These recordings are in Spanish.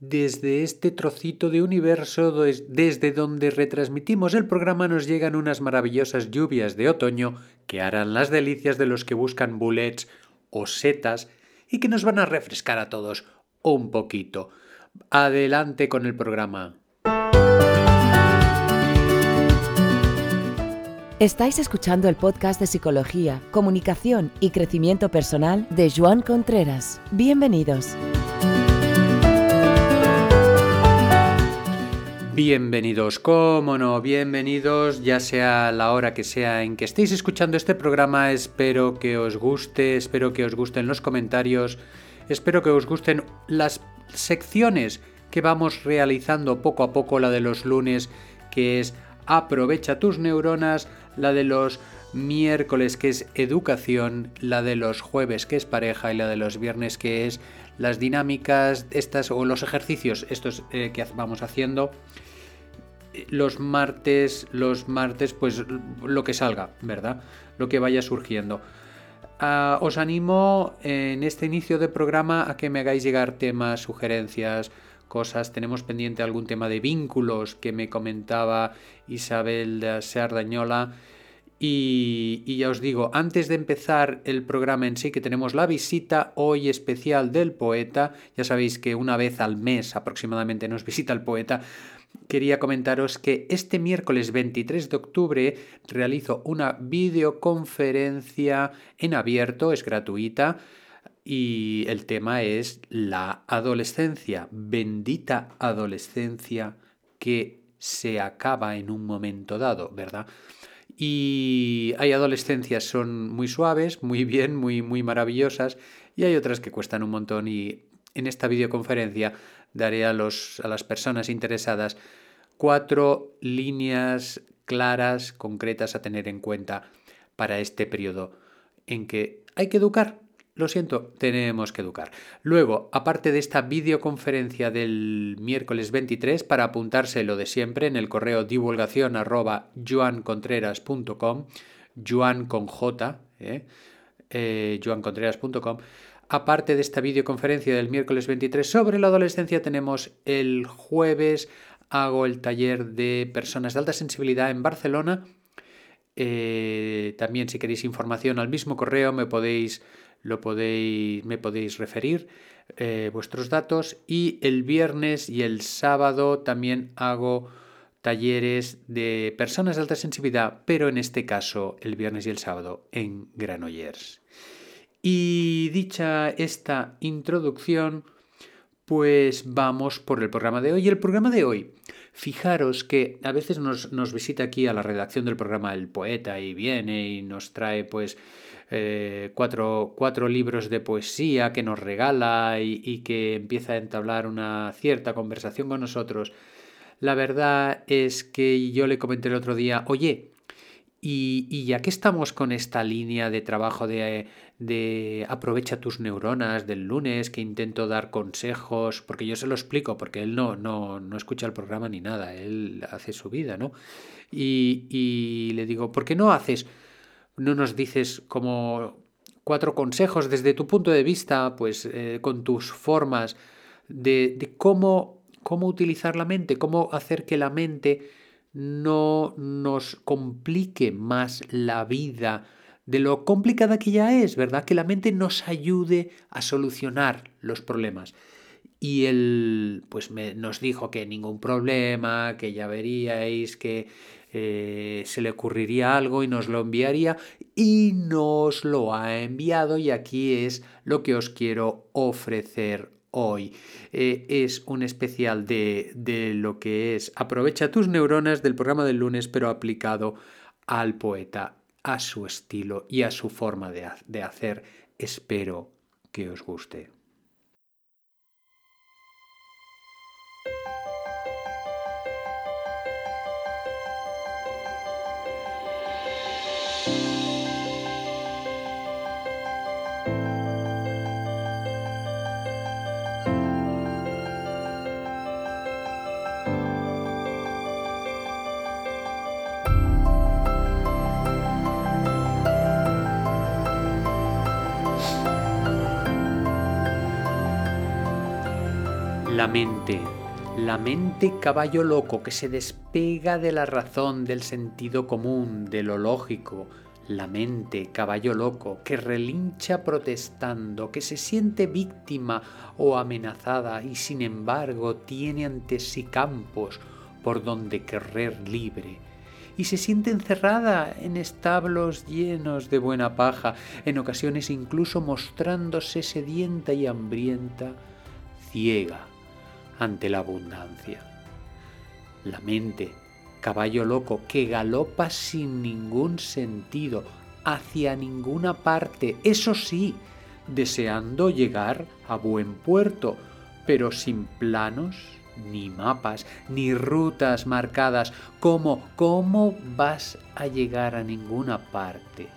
desde este trocito de universo desde donde retransmitimos el programa nos llegan unas maravillosas lluvias de otoño que harán las delicias de los que buscan bullets o setas y que nos van a refrescar a todos un poquito. Adelante con el programa. Estáis escuchando el podcast de Psicología, Comunicación y Crecimiento Personal de Joan Contreras. Bienvenidos. Bienvenidos, cómo no, bienvenidos, ya sea la hora que sea en que estéis escuchando este programa, espero que os guste, espero que os gusten los comentarios, espero que os gusten las secciones que vamos realizando poco a poco, la de los lunes, que es aprovecha tus neuronas, la de los miércoles que es educación, la de los jueves que es pareja y la de los viernes que es las dinámicas estas o los ejercicios estos eh, que vamos haciendo los martes, los martes, pues lo que salga, ¿verdad? Lo que vaya surgiendo. Ah, os animo en este inicio de programa a que me hagáis llegar temas, sugerencias, cosas. Tenemos pendiente algún tema de vínculos que me comentaba Isabel Sardañola. Y, ya os digo, antes de empezar el programa en sí, que tenemos la visita hoy especial del poeta, ya sabéis que una vez al mes aproximadamente nos visita el poeta, quería comentaros que este miércoles 23 de octubre realizo una videoconferencia en abierto, es gratuita, y el tema es la adolescencia, bendita adolescencia que se acaba en un momento dado, ¿verdad? Y hay adolescencias son muy suaves, muy bien, muy, muy maravillosas, y hay otras que cuestan un montón y en esta videoconferencia daré a, los, a las personas interesadas cuatro líneas claras, concretas a tener en cuenta para este periodo en que hay que educar. Lo siento, tenemos que educar. Luego, aparte de esta videoconferencia del miércoles 23, para apuntarse lo de siempre en el correo divulgación arroba joancontreras.com, joan con j, eh, eh, joancontreras.com, Aparte de esta videoconferencia del miércoles 23 sobre la adolescencia, tenemos el jueves, hago el taller de personas de alta sensibilidad en Barcelona. Eh, también si queréis información al mismo correo me podéis, lo podéis, me podéis referir eh, vuestros datos. Y el viernes y el sábado también hago talleres de personas de alta sensibilidad, pero en este caso el viernes y el sábado en Granollers. Y dicha esta introducción, pues vamos por el programa de hoy. El programa de hoy, fijaros que a veces nos, visita aquí a la redacción del programa el poeta y viene y nos trae pues eh, cuatro, libros de poesía que nos regala y, y que empieza a entablar una cierta conversación con nosotros. La verdad es que yo le comenté el otro día, oye, y, ya que estamos con esta línea de trabajo de, de, aprovecha tus neuronas del lunes, que intento dar consejos, porque yo se lo explico, porque él no, no, no escucha el programa ni nada, él hace su vida, ¿no? Y, y le digo, ¿por qué no haces, no nos dices como cuatro consejos desde tu punto de vista, pues eh, con tus formas de, de cómo, cómo utilizar la mente, cómo hacer que la mente no nos complique más la vida de lo complicada que ya es, ¿verdad? Que la mente nos ayude a solucionar los problemas. Y él, pues nos dijo que ningún problema, que ya veríais, que eh, se le ocurriría algo y nos lo enviaría y nos lo ha enviado y aquí es lo que os quiero ofrecer hoy. Eh, es un especial de, de, lo que es Aprovecha tus neuronas del programa del lunes, pero aplicado al poeta, a su estilo y a su forma de, de hacer. Espero que os guste. La mente, la mente caballo loco que se despega de la razón, del sentido común, de lo lógico. La mente caballo loco que relincha protestando, que se siente víctima o amenazada y sin embargo tiene ante sí campos por donde querer libre. Y se siente encerrada en establos llenos de buena paja, en ocasiones incluso mostrándose sedienta y hambrienta, ciega ante la abundancia. La mente, caballo loco, que galopa sin ningún sentido, hacia ninguna parte, eso sí, deseando llegar a buen puerto, pero sin planos ni mapas, ni rutas marcadas. ¿Cómo? ¿Cómo vas a llegar a ninguna parte?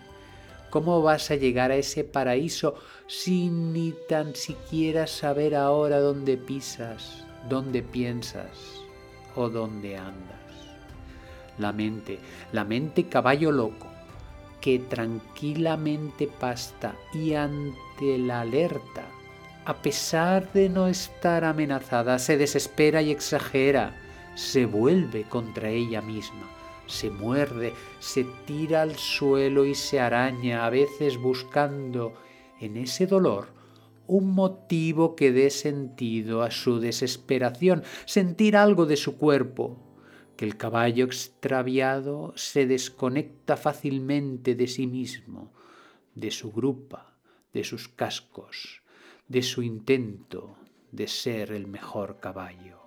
¿Cómo vas a llegar a ese paraíso sin ni tan siquiera saber ahora dónde pisas, dónde piensas o dónde andas? La mente, la mente caballo loco, que tranquilamente pasta y ante la alerta a pesar de no estar amenazada, se desespera y exagera, se vuelve contra ella misma, se muerde, se tira al suelo y se araña, a veces buscando en ese dolor un motivo que dé sentido a su desesperación, sentir algo de su cuerpo, que el caballo extraviado se desconecta fácilmente de sí mismo, de su grupa, de sus cascos, de su intento de ser el mejor caballo.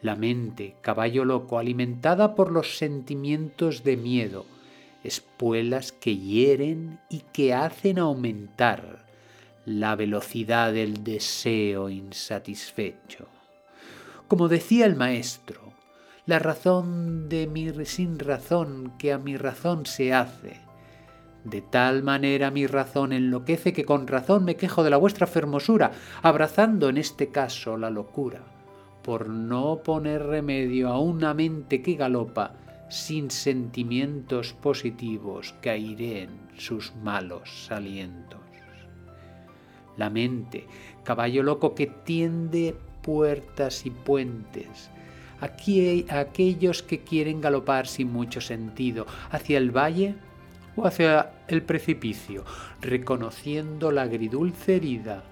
La mente, caballo loco, alimentada por los sentimientos de miedo, espuelas que hieren y que hacen aumentar la velocidad del deseo insatisfecho. Como decía el maestro, la razón de mi sin razón que a mi razón se hace, de tal manera mi razón enloquece que con razón me quejo de la vuestra fermosura, abrazando en este caso la locura, por no poner remedio a una mente que galopa sin sentimientos positivos que aireen sus malos alientos. La mente, caballo loco que tiende puertas y puentes, aquí aquellos que quieren galopar sin mucho sentido, hacia el valle o hacia el precipicio, reconociendo la agridulce herida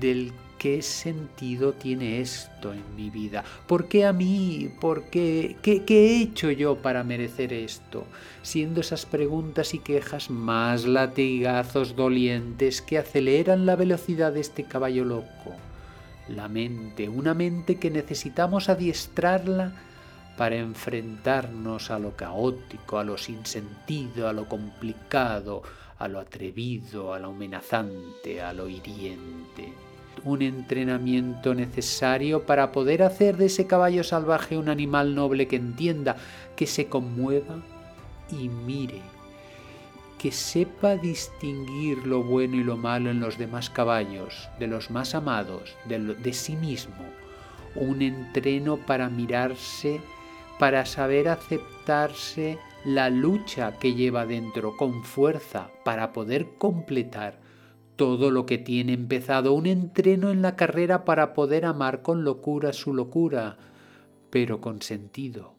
del qué sentido tiene esto en mi vida, por qué a mí, por qué, qué, qué he hecho yo para merecer esto, siendo esas preguntas y quejas más latigazos dolientes que aceleran la velocidad de este caballo loco. La mente, una mente que necesitamos adiestrarla para enfrentarnos a lo caótico, a lo sin sentido, a lo complicado, a lo atrevido, a lo amenazante, a lo hiriente. Un entrenamiento necesario para poder hacer de ese caballo salvaje un animal noble que entienda, que se conmueva y mire, que sepa distinguir lo bueno y lo malo en los demás caballos, de los más amados, de, de sí mismo. Un entreno para mirarse para saber aceptarse la lucha que lleva dentro con fuerza para poder completar todo lo que tiene empezado, un entreno en la carrera para poder amar con locura su locura, pero con sentido,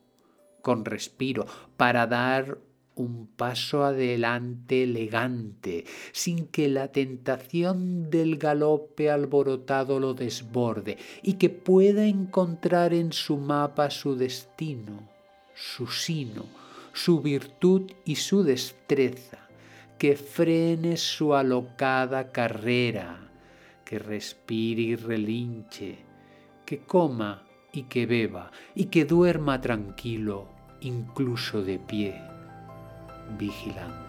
con respiro, para dar un paso adelante elegante, sin que la tentación del galope alborotado lo desborde, y que pueda encontrar en su mapa su destino, su sino, su virtud y su destreza, que frene su alocada carrera, que respire y relinche, que coma y que beba, y que duerma tranquilo, incluso de pie vigilante.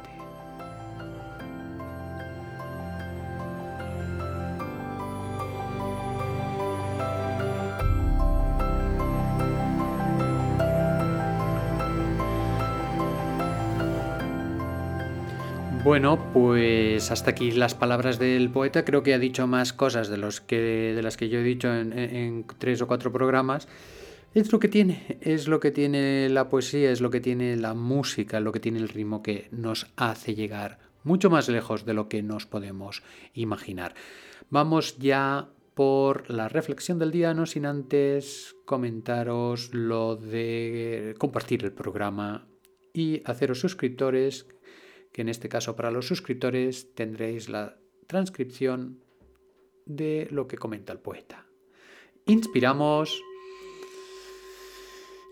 Bueno, pues hasta aquí las palabras del poeta. Creo que ha dicho más cosas de, los que, de las que yo he dicho en tres o cuatro programas. Es lo que tiene, es lo que tiene la poesía, es lo que tiene la música, lo que tiene el ritmo que nos hace llegar mucho más lejos de lo que nos podemos imaginar. Vamos ya por la reflexión del día, no sin antes comentaros lo de compartir el programa y haceros suscriptores, que en este caso para los suscriptores tendréis la transcripción de lo que comenta el poeta. Inspiramos,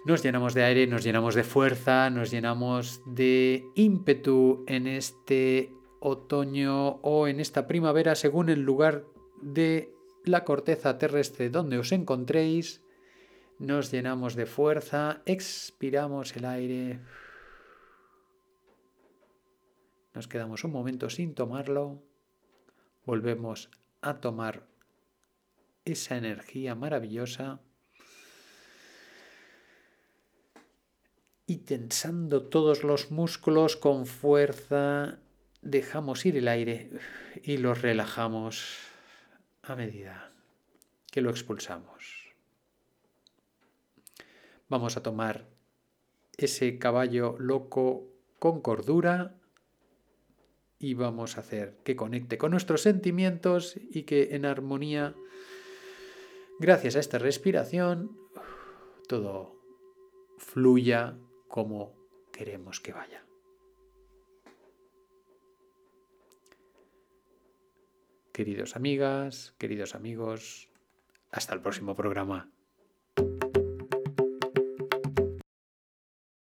nos llenamos de aire, nos llenamos de fuerza, nos llenamos de ímpetu en este otoño o en esta primavera según el lugar de la corteza terrestre donde os encontréis. Nos llenamos de fuerza, expiramos el aire. Nos quedamos un momento sin tomarlo. Volvemos a tomar esa energía maravillosa. Y tensando todos los músculos con fuerza, dejamos ir el aire y los relajamos a medida que lo expulsamos. Vamos a tomar ese caballo loco con cordura y vamos a hacer que conecte con nuestros sentimientos y que en armonía, gracias a esta respiración, todo fluya como queremos que vaya. Queridos amigas, queridos amigos, hasta el próximo programa.